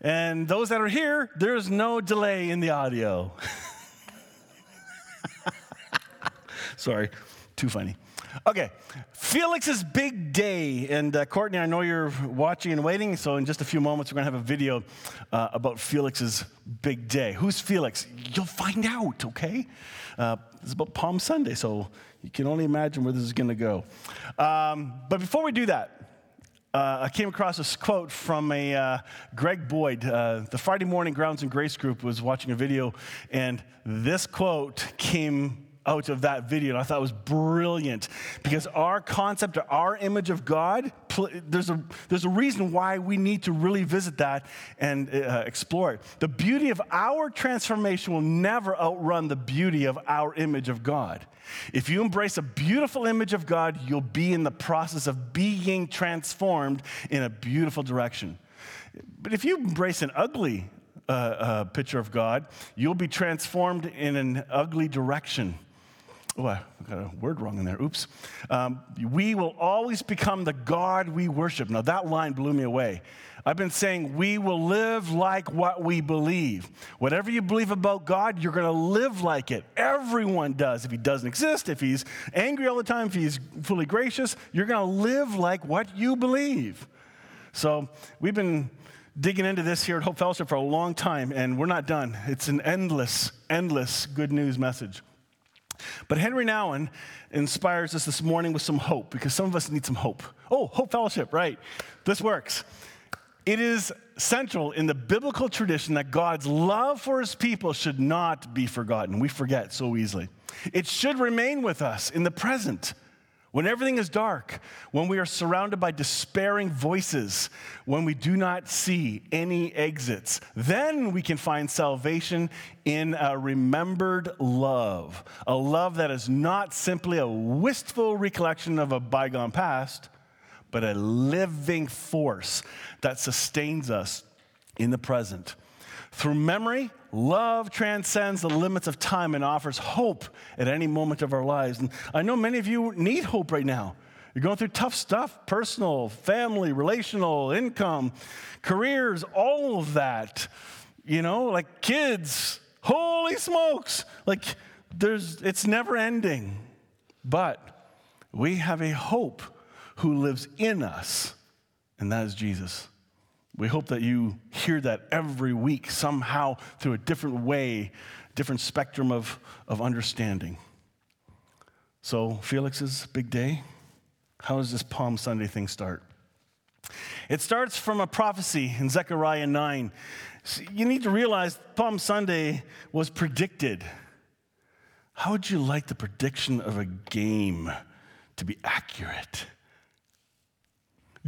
And those that are here, there's no delay in the audio. Sorry, too funny. Okay, Felix's big day. And uh, Courtney, I know you're watching and waiting, so in just a few moments, we're going to have a video uh, about Felix's big day. Who's Felix? You'll find out, okay? Uh, it's about Palm Sunday, so you can only imagine where this is going to go. Um, but before we do that, uh, I came across this quote from a uh, Greg Boyd. Uh, the Friday Morning Grounds and Grace group was watching a video, and this quote came out of that video, and I thought it was brilliant because our concept, or our image of God, there's a, there's a reason why we need to really visit that and uh, explore it. The beauty of our transformation will never outrun the beauty of our image of God. If you embrace a beautiful image of God, you'll be in the process of being transformed in a beautiful direction. But if you embrace an ugly uh, uh, picture of God, you'll be transformed in an ugly direction. Oh, I got a word wrong in there. Oops. Um, we will always become the God we worship. Now, that line blew me away. I've been saying we will live like what we believe. Whatever you believe about God, you're going to live like it. Everyone does. If he doesn't exist, if he's angry all the time, if he's fully gracious, you're going to live like what you believe. So, we've been digging into this here at Hope Fellowship for a long time, and we're not done. It's an endless, endless good news message. But Henri Nouwen inspires us this morning with some hope because some of us need some hope. Oh, Hope Fellowship, right. This works. It is central in the biblical tradition that God's love for his people should not be forgotten. We forget so easily. It should remain with us in the present when everything is dark, when we are surrounded by despairing voices, when we do not see any exits, then we can find salvation in a remembered love. A love that is not simply a wistful recollection of a bygone past, but a living force that sustains us in the present. Through memory, love transcends the limits of time and offers hope at any moment of our lives. And I know many of you need hope right now. You're going through tough stuff personal, family, relational, income, careers, all of that. You know, like kids, holy smokes. Like there's it's never ending. But we have a hope who lives in us, and that is Jesus. We hope that you hear that every week somehow through a different way, different spectrum of, of understanding. So, Felix's big day. How does this Palm Sunday thing start? It starts from a prophecy in Zechariah 9. You need to realize Palm Sunday was predicted. How would you like the prediction of a game to be accurate?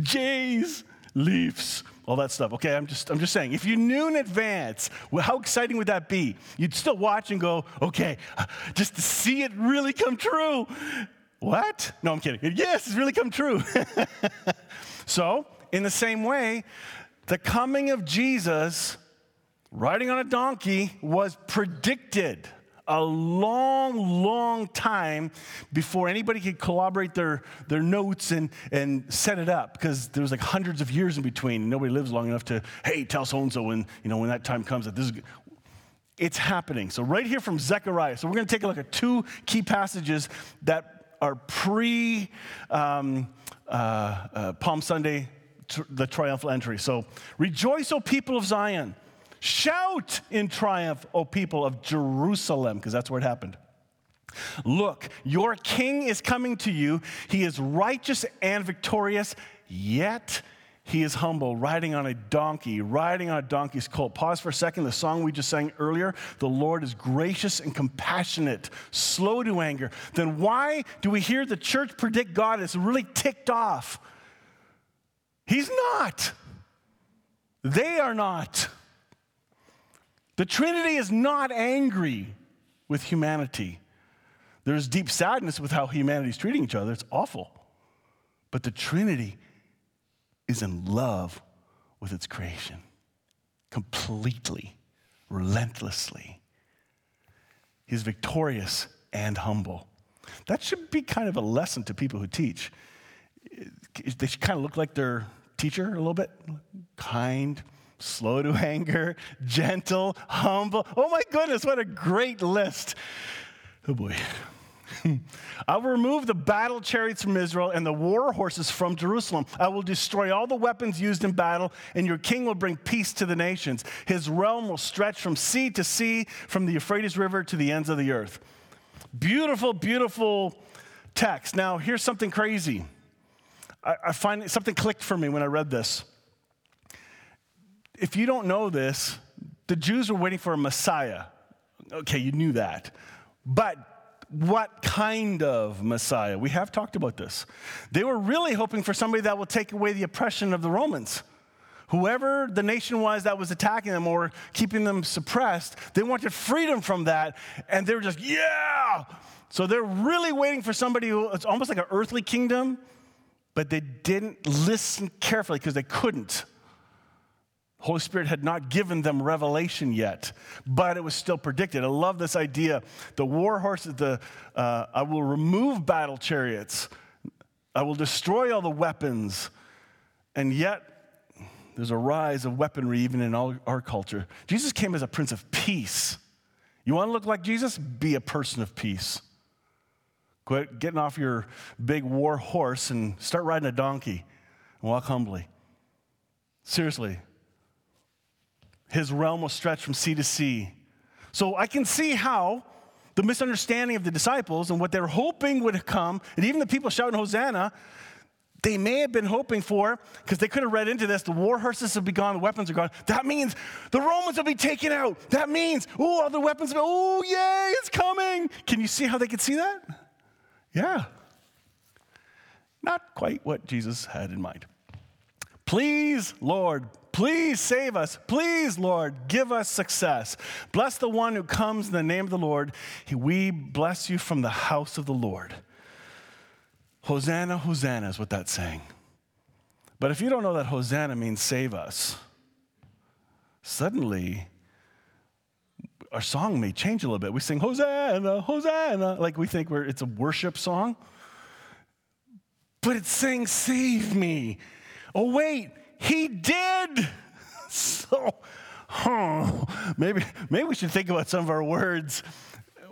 Jays, Leafs, all that stuff. Okay, I'm just, I'm just saying, if you knew in advance, well, how exciting would that be? You'd still watch and go, okay, just to see it really come true. What? No, I'm kidding. Yes, it's really come true. so, in the same way, the coming of Jesus riding on a donkey was predicted a long, long time before anybody could collaborate their, their notes and, and set it up because there was like hundreds of years in between. Nobody lives long enough to, hey, tell so and so when, you know, when that time comes that this is. It's happening. So, right here from Zechariah. So, we're going to take a look at two key passages that are pre um, uh, uh, Palm Sunday, tr- the triumphal entry. So, rejoice, O people of Zion. Shout in triumph, O people of Jerusalem, because that's where it happened. Look, your king is coming to you. He is righteous and victorious, yet he is humble, riding on a donkey, riding on a donkey's colt. Pause for a second. The song we just sang earlier the Lord is gracious and compassionate, slow to anger. Then why do we hear the church predict God is really ticked off? He's not. They are not. The Trinity is not angry with humanity. There's deep sadness with how humanity is treating each other. It's awful. But the Trinity is in love with its creation completely, relentlessly. He's victorious and humble. That should be kind of a lesson to people who teach. They should kind of look like their teacher a little bit kind, slow to anger, gentle, humble. Oh my goodness, what a great list. Oh boy. I will remove the battle chariots from Israel and the war horses from Jerusalem. I will destroy all the weapons used in battle, and your king will bring peace to the nations. His realm will stretch from sea to sea, from the Euphrates River to the ends of the earth. Beautiful, beautiful text. Now, here's something crazy. I, I find something clicked for me when I read this. If you don't know this, the Jews were waiting for a Messiah. Okay, you knew that. But what kind of Messiah? We have talked about this. They were really hoping for somebody that will take away the oppression of the Romans. Whoever the nation was that was attacking them or keeping them suppressed, they wanted freedom from that, and they were just, yeah! So they're really waiting for somebody who, it's almost like an earthly kingdom, but they didn't listen carefully because they couldn't. Holy Spirit had not given them revelation yet, but it was still predicted. I love this idea. The war horses, the, uh, I will remove battle chariots, I will destroy all the weapons, and yet there's a rise of weaponry even in all our culture. Jesus came as a prince of peace. You want to look like Jesus? Be a person of peace. Quit getting off your big war horse and start riding a donkey and walk humbly. Seriously, his realm will stretch from sea to sea. So I can see how the misunderstanding of the disciples and what they're hoping would come, and even the people shouting Hosanna, they may have been hoping for, because they could have read into this, the war horses have be gone, the weapons are gone. That means the Romans will be taken out. That means, oh, all the weapons, oh, yay, it's coming. Can you see how they could see that? Yeah. Not quite what Jesus had in mind. Please, Lord, please save us. Please, Lord, give us success. Bless the one who comes in the name of the Lord. We bless you from the house of the Lord. Hosanna, Hosanna is what that's saying. But if you don't know that Hosanna means save us, suddenly our song may change a little bit. We sing Hosanna, Hosanna, like we think we're, it's a worship song. But it's saying, Save me. Oh, wait, he did. So, maybe, maybe we should think about some of our words.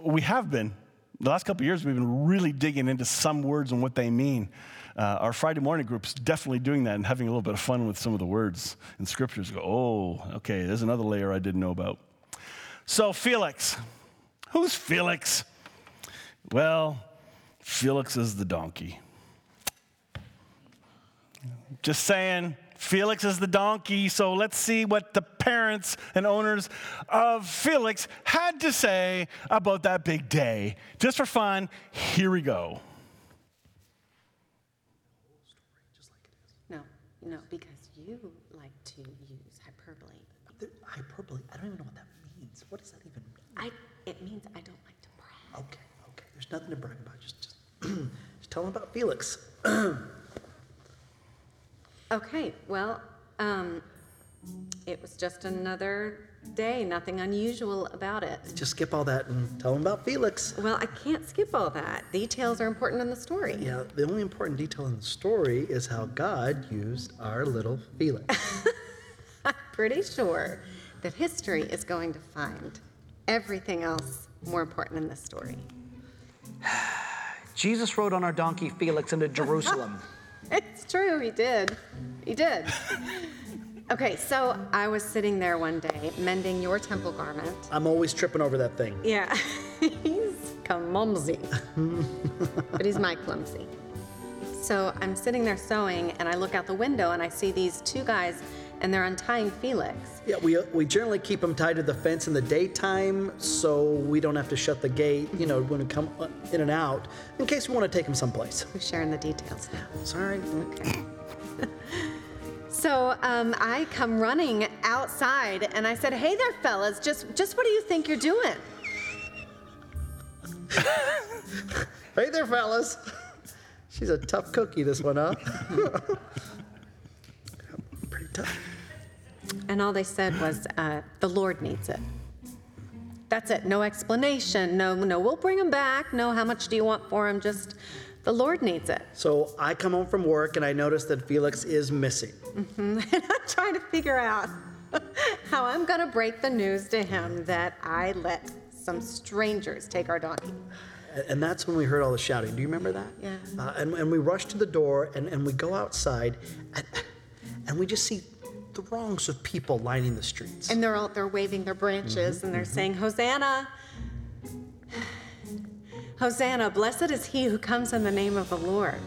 We have been. The last couple years, we've been really digging into some words and what they mean. Uh, our Friday morning group's definitely doing that and having a little bit of fun with some of the words in scriptures. Go, oh, okay, there's another layer I didn't know about. So, Felix. Who's Felix? Well, Felix is the donkey. Just saying, Felix is the donkey, so let's see what the parents and owners of Felix had to say about that big day. Just for fun, here we go. No, no, because you like to use hyperbole. The- Hyperbole, I don't even know what that means. What does that even mean? I, it means I don't like to brag. Okay, okay, there's nothing to brag about, just, just, just tell them about Felix. Okay, well, um, it was just another day, nothing unusual about it. Just skip all that and tell them about Felix. Well, I can't skip all that. Details are important in the story. Yeah, the only important detail in the story is how God used our little Felix. I'm pretty sure that history is going to find everything else more important in this story. Jesus rode on our donkey Felix into Jerusalem. True, he did. He did. Okay, so I was sitting there one day mending your temple garment. I'm always tripping over that thing. Yeah, he's clumsy, but he's my clumsy. So I'm sitting there sewing, and I look out the window and I see these two guys, and they're untying Felix. Yeah, we, we generally keep them tied to the fence in the daytime so we don't have to shut the gate, you know, when we come in and out, in case we want to take them someplace. We're sharing the details now. Sorry. Okay. so um, I come running outside, and I said, "Hey there, fellas! Just, just what do you think you're doing?" Hey there, fellas. She's a tough cookie, this one, huh? And all they said was, uh, "The Lord needs it." That's it. No explanation. No, no. We'll bring him back. No. How much do you want for him? Just, the Lord needs it. So I come home from work and I notice that Felix is missing. and I'm trying to figure out how I'm going to break the news to him that I let some strangers take our donkey. And that's when we heard all the shouting. Do you remember that? Yeah. Uh, and, and we rush to the door and, and we go outside and, and we just see throngs of people lining the streets. And they're all they're waving their branches and they're mm-hmm. saying, Hosanna! Hosanna, blessed is he who comes in the name of the Lord.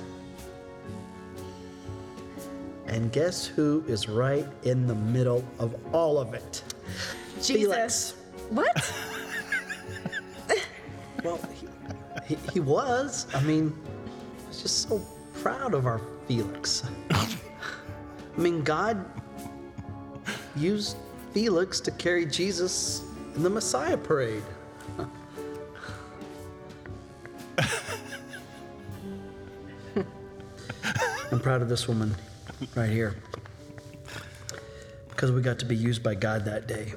And guess who is right in the middle of all of it? Jesus. What? Well, he, he, he was. I mean, I was just so proud of our Felix. I mean, God used Felix to carry Jesus in the Messiah parade. I'm proud of this woman right here because we got to be used by God that day.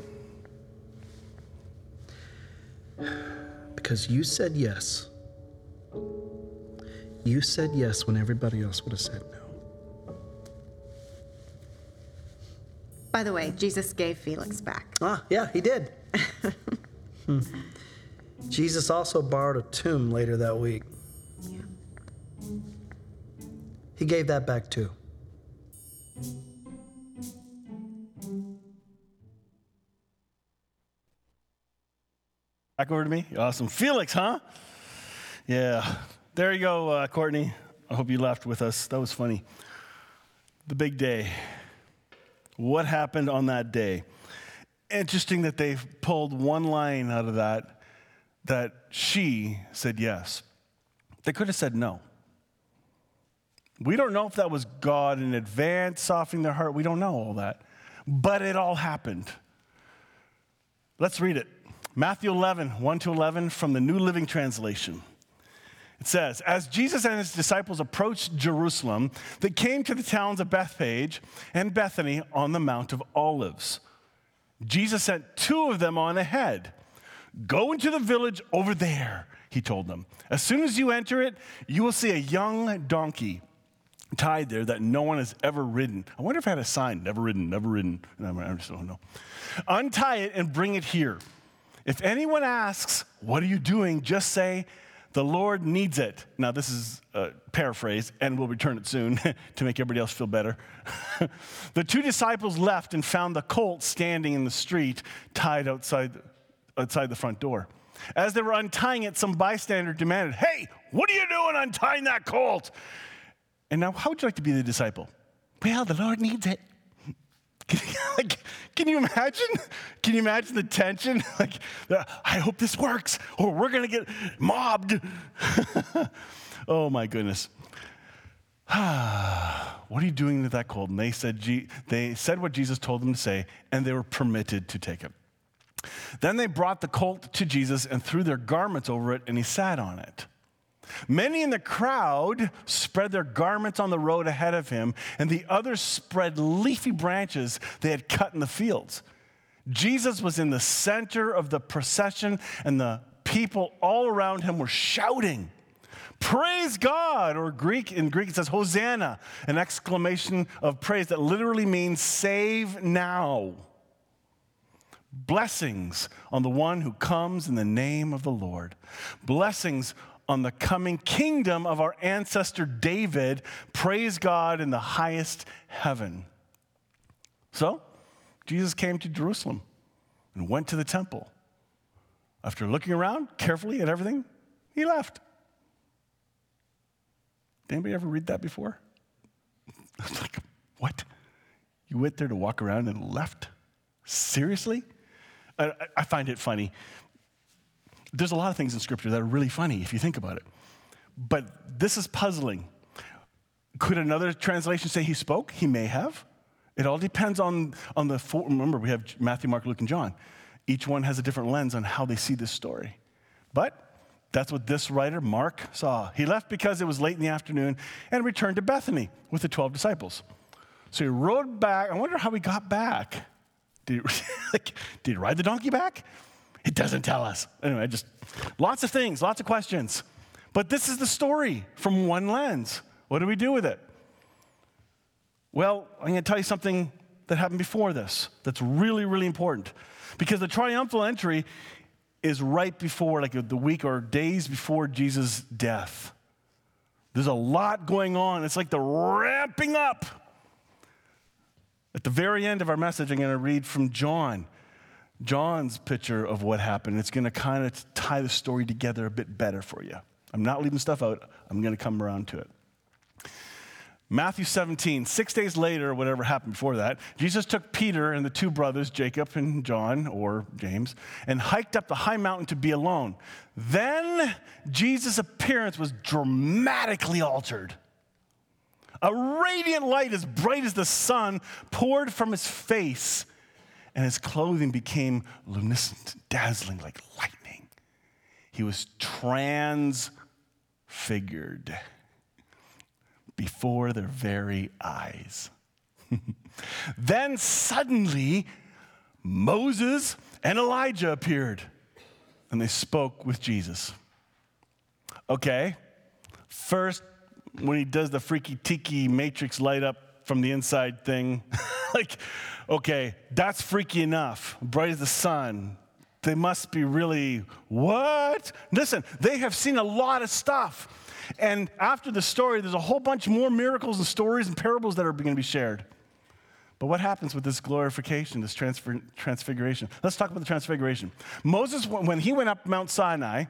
Because you said yes. You said yes when everybody else would have said no. By the way, Jesus gave Felix back. Ah, yeah, he did. Hmm. Jesus also borrowed a tomb later that week. Yeah. He gave that back too. Back over to me. Awesome. Felix, huh? Yeah. There you go, uh, Courtney. I hope you laughed with us. That was funny. The big day. What happened on that day? Interesting that they pulled one line out of that that she said yes. They could have said no. We don't know if that was God in advance softening their heart. We don't know all that. But it all happened. Let's read it. Matthew 11, 1 to 11 from the New Living Translation. It says, As Jesus and his disciples approached Jerusalem, they came to the towns of Bethphage and Bethany on the Mount of Olives. Jesus sent two of them on ahead. Go into the village over there, he told them. As soon as you enter it, you will see a young donkey tied there that no one has ever ridden. I wonder if I had a sign, never ridden, never ridden. I just don't know. Untie it and bring it here. If anyone asks, What are you doing? just say, The Lord needs it. Now, this is a paraphrase, and we'll return it soon to make everybody else feel better. the two disciples left and found the colt standing in the street, tied outside, outside the front door. As they were untying it, some bystander demanded, Hey, what are you doing untying that colt? And now, how would you like to be the disciple? Well, the Lord needs it. like, can you imagine? Can you imagine the tension? Like, I hope this works, or we're gonna get mobbed. oh my goodness. what are you doing with that colt? And they said, they said what Jesus told them to say, and they were permitted to take it. Then they brought the colt to Jesus and threw their garments over it, and he sat on it. Many in the crowd spread their garments on the road ahead of him, and the others spread leafy branches they had cut in the fields. Jesus was in the center of the procession, and the people all around him were shouting, Praise God! Or Greek, in Greek it says Hosanna, an exclamation of praise that literally means save now. Blessings on the one who comes in the name of the Lord. Blessings on the coming kingdom of our ancestor David. Praise God in the highest heaven. So, Jesus came to Jerusalem and went to the temple. After looking around carefully at everything, he left. Did anybody ever read that before? I like, what? You went there to walk around and left? Seriously? I, I find it funny there's a lot of things in Scripture that are really funny if you think about it. But this is puzzling. Could another translation say he spoke? He may have. It all depends on, on the four. Remember, we have Matthew, Mark, Luke, and John. Each one has a different lens on how they see this story. But that's what this writer, Mark, saw. He left because it was late in the afternoon and returned to Bethany with the 12 disciples. So he rode back. I wonder how he got back. Did he, like, did he ride the donkey back? It doesn't tell us. Anyway, just lots of things, lots of questions. But this is the story from one lens. What do we do with it? Well, I'm going to tell you something that happened before this that's really, really important. Because the triumphal entry is right before, like the week or days before Jesus' death. There's a lot going on. It's like the ramping up. At the very end of our message, I'm going to read from John. John's picture of what happened. It's going to kind of tie the story together a bit better for you. I'm not leaving stuff out, I'm going to come around to it. Matthew 17, six days later, whatever happened before that, Jesus took Peter and the two brothers, Jacob and John, or James, and hiked up the high mountain to be alone. Then Jesus' appearance was dramatically altered. A radiant light as bright as the sun poured from his face and his clothing became luminescent, dazzling like lightning. He was transfigured before their very eyes. then suddenly, Moses and Elijah appeared and they spoke with Jesus. Okay, first, when he does the freaky tiki matrix light up from the inside thing, like, okay, that's freaky enough. Bright as the sun. They must be really, what? Listen, they have seen a lot of stuff. And after the story, there's a whole bunch more miracles and stories and parables that are going to be shared. But what happens with this glorification, this transfer, transfiguration? Let's talk about the transfiguration. Moses, when he went up Mount Sinai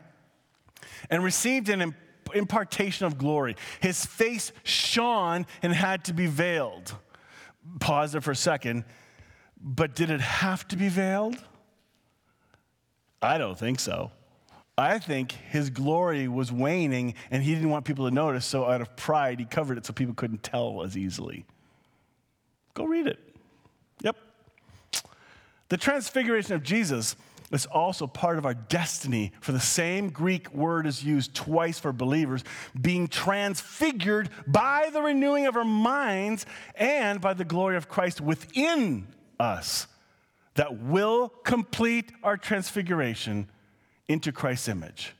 and received an impartation of glory, his face shone and had to be veiled. Pause there for a second. But did it have to be veiled? I don't think so. I think his glory was waning and he didn't want people to notice, so out of pride, he covered it so people couldn't tell as easily. Go read it. Yep. The transfiguration of Jesus is also part of our destiny, for the same Greek word is used twice for believers, being transfigured by the renewing of our minds and by the glory of Christ within us that will complete our transfiguration into Christ's image.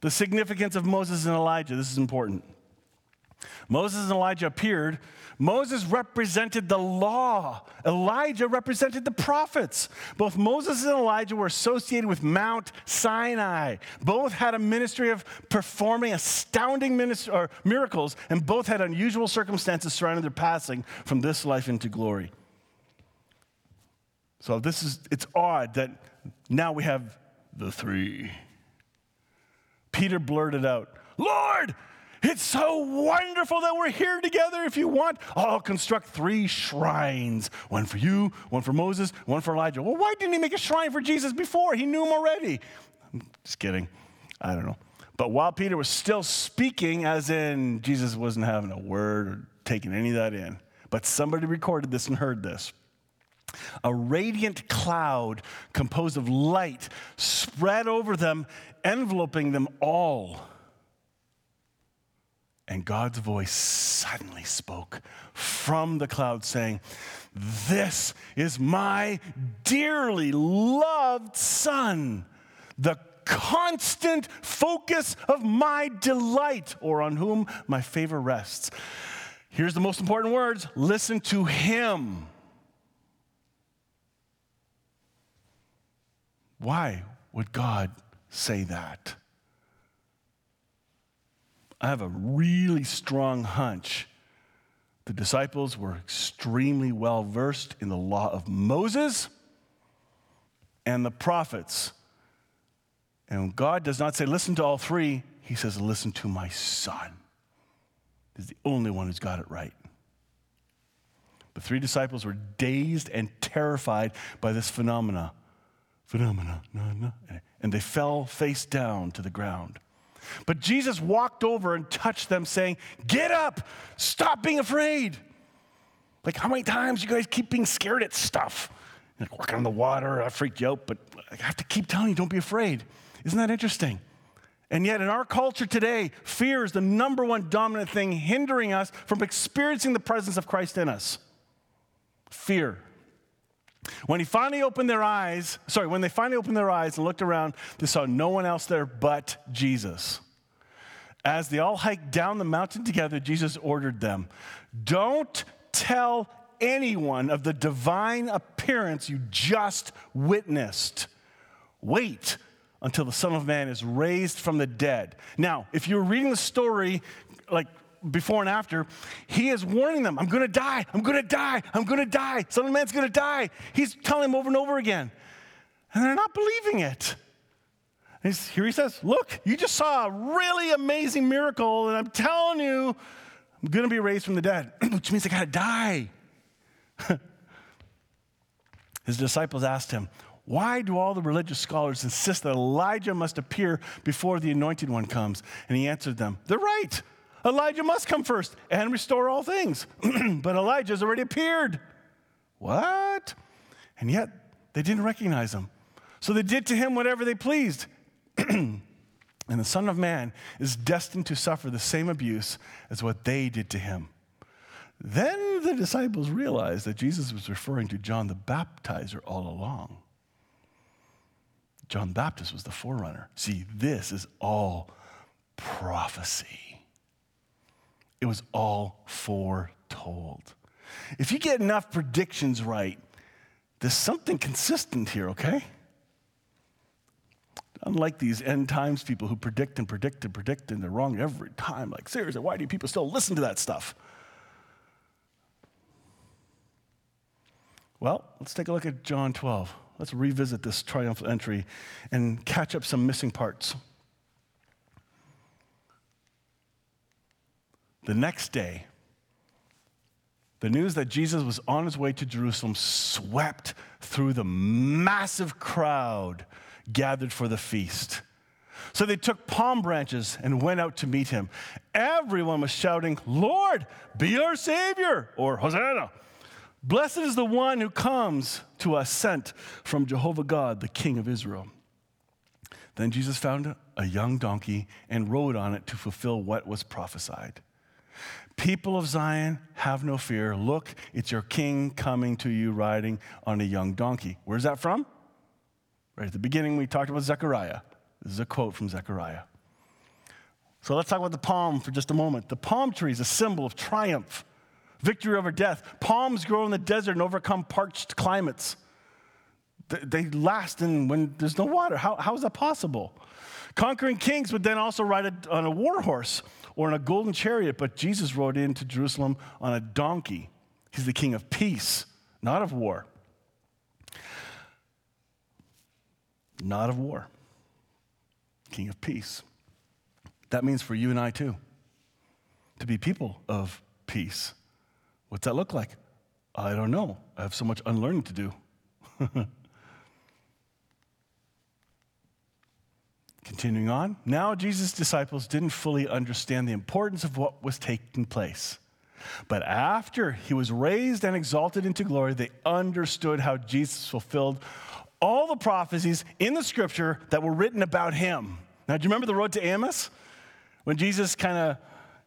The significance of Moses and Elijah, this is important. Moses and Elijah appeared. Moses represented the law. Elijah represented the prophets. Both Moses and Elijah were associated with Mount Sinai. Both had a ministry of performing astounding miracles, and both had unusual circumstances surrounding their passing from this life into glory. So this is it's odd that now we have the three. Peter blurted out, Lord, it's so wonderful that we're here together. If you want, I'll construct three shrines one for you, one for Moses, one for Elijah. Well, why didn't he make a shrine for Jesus before? He knew him already. I'm just kidding. I don't know. But while Peter was still speaking, as in Jesus wasn't having a word or taking any of that in, but somebody recorded this and heard this. A radiant cloud composed of light spread over them, enveloping them all. And God's voice suddenly spoke from the cloud, saying, This is my dearly loved Son, the constant focus of my delight, or on whom my favor rests. Here's the most important words listen to him. Why would God say that? I have a really strong hunch. The disciples were extremely well versed in the law of Moses and the prophets. And God does not say, listen to all three. He says, listen to my son. He's the only one who's got it right. The three disciples were dazed and terrified by this phenomena phenomena, and they fell face down to the ground. But Jesus walked over and touched them, saying, Get up, stop being afraid. Like, how many times you guys keep being scared at stuff? Like walking on the water, I freaked you out, but I have to keep telling you, don't be afraid. Isn't that interesting? And yet, in our culture today, fear is the number one dominant thing hindering us from experiencing the presence of Christ in us. Fear. When he finally opened their eyes, sorry, when they finally opened their eyes and looked around, they saw no one else there but Jesus. As they all hiked down the mountain together, Jesus ordered them, Don't tell anyone of the divine appearance you just witnessed. Wait until the Son of Man is raised from the dead. Now, if you're reading the story, like before and after, he is warning them, I'm gonna die, I'm gonna die, I'm gonna die, Son of Man's gonna die. He's telling them over and over again. And they're not believing it. Here he says, Look, you just saw a really amazing miracle, and I'm telling you, I'm gonna be raised from the dead, which means I gotta die. His disciples asked him, Why do all the religious scholars insist that Elijah must appear before the anointed one comes? And he answered them, They're right. Elijah must come first and restore all things. but Elijah's already appeared. What? And yet they didn't recognize him. So they did to him whatever they pleased. and the Son of Man is destined to suffer the same abuse as what they did to him. Then the disciples realized that Jesus was referring to John the Baptizer all along. John the Baptist was the forerunner. See, this is all prophecy. It was all foretold. If you get enough predictions right, there's something consistent here, okay? Unlike these end times people who predict and predict and predict and they're wrong every time. Like, seriously, why do people still listen to that stuff? Well, let's take a look at John 12. Let's revisit this triumphal entry and catch up some missing parts. The next day, the news that Jesus was on his way to Jerusalem swept through the massive crowd gathered for the feast. So they took palm branches and went out to meet him. Everyone was shouting, Lord, be our Savior, or Hosanna. Blessed is the one who comes to us sent from Jehovah God, the King of Israel. Then Jesus found a young donkey and rode on it to fulfill what was prophesied. People of Zion, have no fear. Look, it's your king coming to you riding on a young donkey. Where's that from? Right at the beginning, we talked about Zechariah. This is a quote from Zechariah. So let's talk about the palm for just a moment. The palm tree is a symbol of triumph, victory over death. Palms grow in the desert and overcome parched climates. They last in when there's no water. How, how is that possible? Conquering kings would then also ride a, on a war horse or in a golden chariot, but Jesus rode into Jerusalem on a donkey. He's the king of peace, not of war. Not of war. King of peace. That means for you and I too, to be people of peace. What's that look like? I don't know. I have so much unlearning to do. Continuing on, now Jesus' disciples didn't fully understand the importance of what was taking place. But after he was raised and exalted into glory, they understood how Jesus fulfilled all the prophecies in the scripture that were written about him. Now, do you remember the road to Emmaus? When Jesus kind of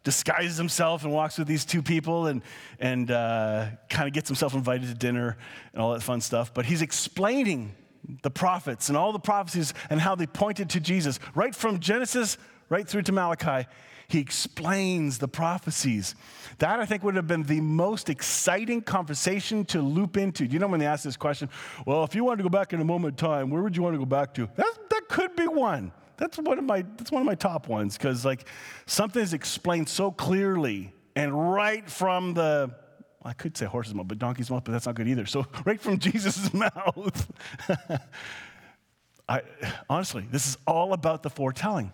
disguises himself and walks with these two people and, and uh, kind of gets himself invited to dinner and all that fun stuff. But he's explaining the prophets and all the prophecies and how they pointed to Jesus. Right from Genesis right through to Malachi, he explains the prophecies. That, I think, would have been the most exciting conversation to loop into. Do you know when they ask this question? Well, if you wanted to go back in a moment in time, where would you want to go back to? That, that could be one. That's one of my, that's one of my top ones because, like, something is explained so clearly and right from the I could say horse's mouth, but donkey's mouth, but that's not good either. So, right from Jesus' mouth. I, honestly, this is all about the foretelling.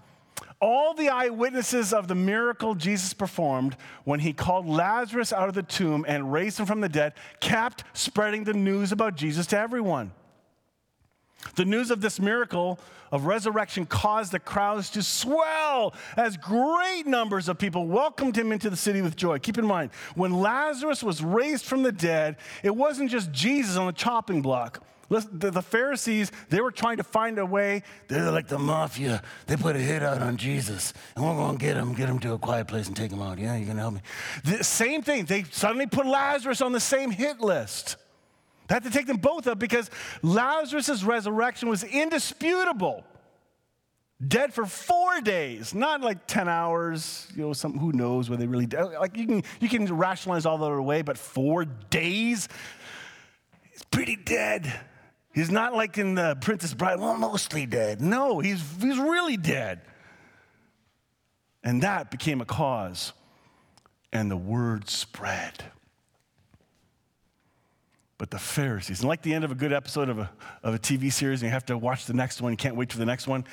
All the eyewitnesses of the miracle Jesus performed when he called Lazarus out of the tomb and raised him from the dead kept spreading the news about Jesus to everyone. The news of this miracle of resurrection caused the crowds to swell as great numbers of people welcomed him into the city with joy. Keep in mind, when Lazarus was raised from the dead, it wasn't just Jesus on the chopping block. The Pharisees, they were trying to find a way. They're like the mafia. They put a hit out on Jesus, and we're going to get him, get him to a quiet place and take him out. Yeah, you're going to help me. The same thing. They suddenly put Lazarus on the same hit list. They had to take them both up because Lazarus' resurrection was indisputable. Dead for four days, not like 10 hours, you know, some, who knows where they really dead. Like you can, you can rationalize all that away, but four days? He's pretty dead. He's not like in the Princess Bride, well, mostly dead. No, he's, he's really dead. And that became a cause, and the word spread. But the Pharisees, and like the end of a good episode of a, of a TV series, and you have to watch the next one, you can't wait for the next one.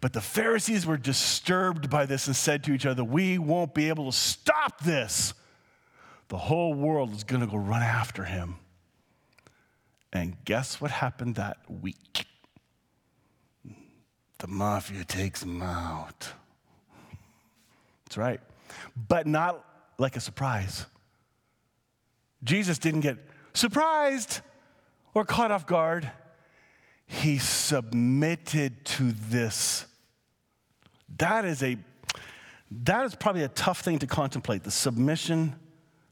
But the Pharisees were disturbed by this and said to each other, We won't be able to stop this. The whole world is going to go run after him. And guess what happened that week? The mafia takes him out. That's right. But not like a surprise. Jesus didn't get surprised or caught off guard. He submitted to this. That is a that is probably a tough thing to contemplate, the submission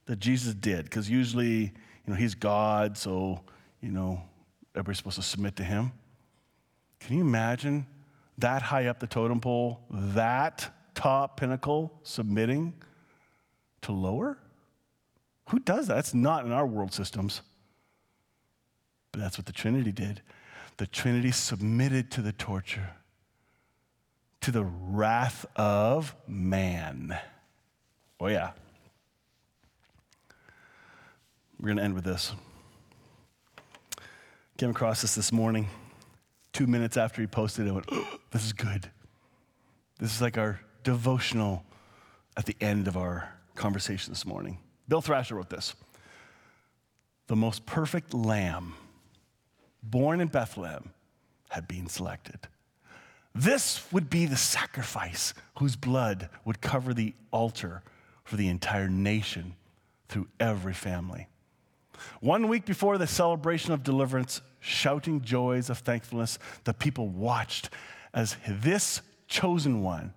that Jesus did, because usually, you know, he's God, so, you know, everybody's supposed to submit to him. Can you imagine that high up the totem pole, that top pinnacle submitting to lower? Who does that? That's not in our world systems. But that's what the Trinity did. The Trinity submitted to the torture, to the wrath of man. Oh, yeah. We're going to end with this. Came across this this morning. Two minutes after he posted it, I went, oh, this is good. This is like our devotional at the end of our conversation this morning. Bill Thrasher wrote this The most perfect lamb born in Bethlehem had been selected. This would be the sacrifice whose blood would cover the altar for the entire nation through every family. One week before the celebration of deliverance, shouting joys of thankfulness, the people watched as this chosen one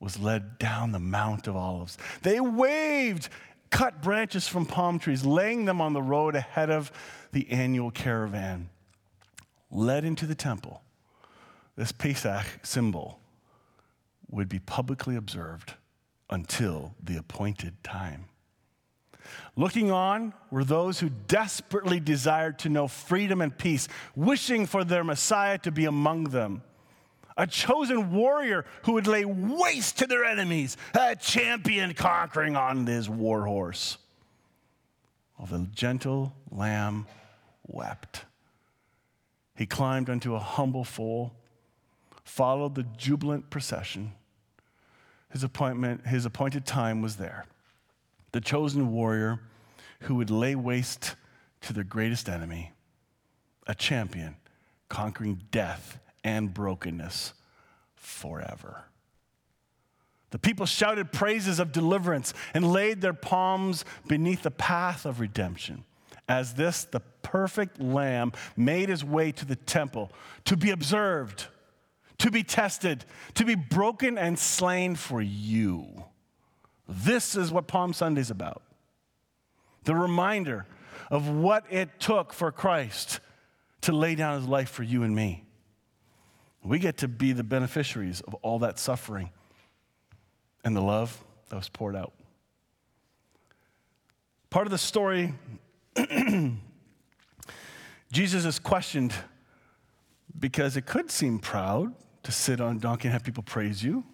was led down the Mount of Olives. They waved, cut branches from palm trees, laying them on the road ahead of the annual caravan. Led into the temple, this Pesach symbol would be publicly observed until the appointed time. Looking on were those who desperately desired to know freedom and peace, wishing for their Messiah to be among them. A chosen warrior who would lay waste to their enemies, a champion conquering on his war horse. While the gentle lamb wept, he climbed onto a humble foal, followed the jubilant procession. His appointment, his appointed time was there the chosen warrior who would lay waste to their greatest enemy, a champion conquering death and brokenness forever. The people shouted praises of deliverance and laid their palms beneath the path of redemption. As this, the perfect lamb made his way to the temple to be observed, to be tested, to be broken and slain for you. This is what Palm Sunday is about. The reminder of what it took for Christ to lay down his life for you and me. We get to be the beneficiaries of all that suffering and the love that was poured out. Part of the story, Jesus is questioned because it could seem proud to sit on a donkey and have people praise you.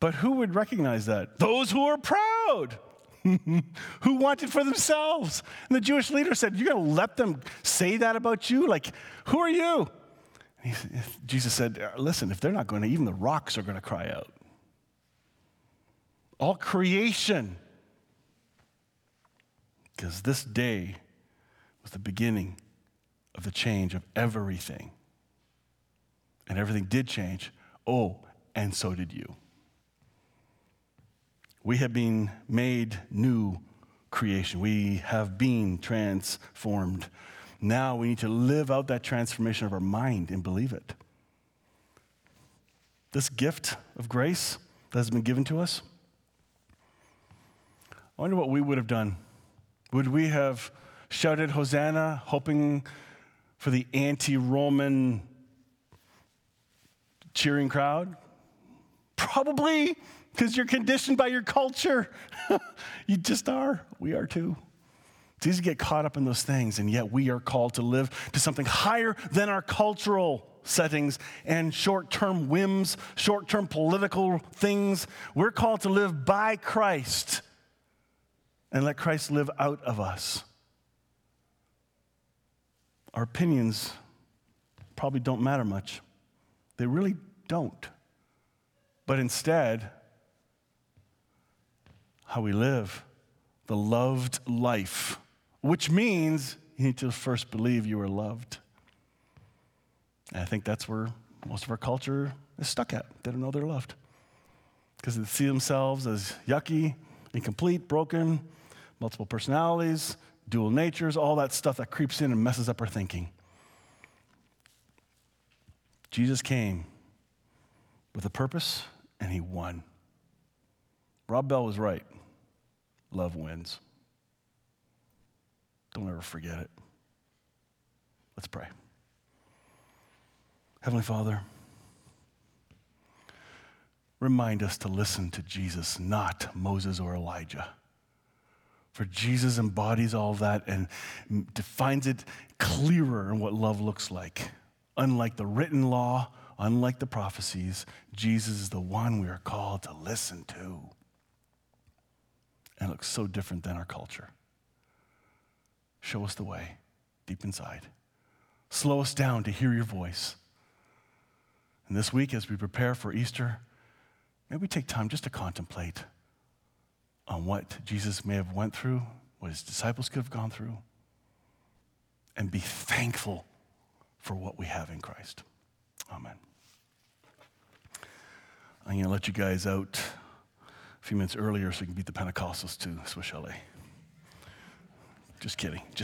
But who would recognize that? Those who are proud, who want it for themselves. And the Jewish leader said, You're going to let them say that about you? Like, who are you? Jesus said, uh, Listen, if they're not going to, even the rocks are going to cry out. All creation. Because this day was the beginning of the change of everything. And everything did change. Oh, and so did you. We have been made new creation. We have been transformed. Now we need to live out that transformation of our mind and believe it. This gift of grace that has been given to us, I wonder what we would have done. Would we have shouted Hosanna, hoping for the anti Roman cheering crowd? Probably because you're conditioned by your culture. you just are. We are too. It's easy to get caught up in those things, and yet we are called to live to something higher than our cultural settings and short term whims, short term political things. We're called to live by Christ and let Christ live out of us. Our opinions probably don't matter much. They really don't. But instead, how we live, the loved life, which means you need to first believe you are loved. And I think that's where most of our culture is stuck at. They don't know they're loved because they see themselves as yucky, incomplete, broken, multiple personalities, dual natures, all that stuff that creeps in and messes up our thinking. Jesus came with a purpose and he won. Rob Bell was right. Love wins. Don't ever forget it. Let's pray. Heavenly Father, remind us to listen to Jesus, not Moses or Elijah. For Jesus embodies all that and defines it clearer in what love looks like. Unlike the written law, unlike the prophecies, Jesus is the one we are called to listen to. And it looks so different than our culture. Show us the way deep inside. Slow us down to hear your voice. And this week, as we prepare for Easter, maybe take time just to contemplate on what Jesus may have went through, what his disciples could have gone through, and be thankful for what we have in Christ. Amen. I'm going to let you guys out a few minutes earlier so you can beat the Pentecostals to Swiss Chalet. Just kidding. Just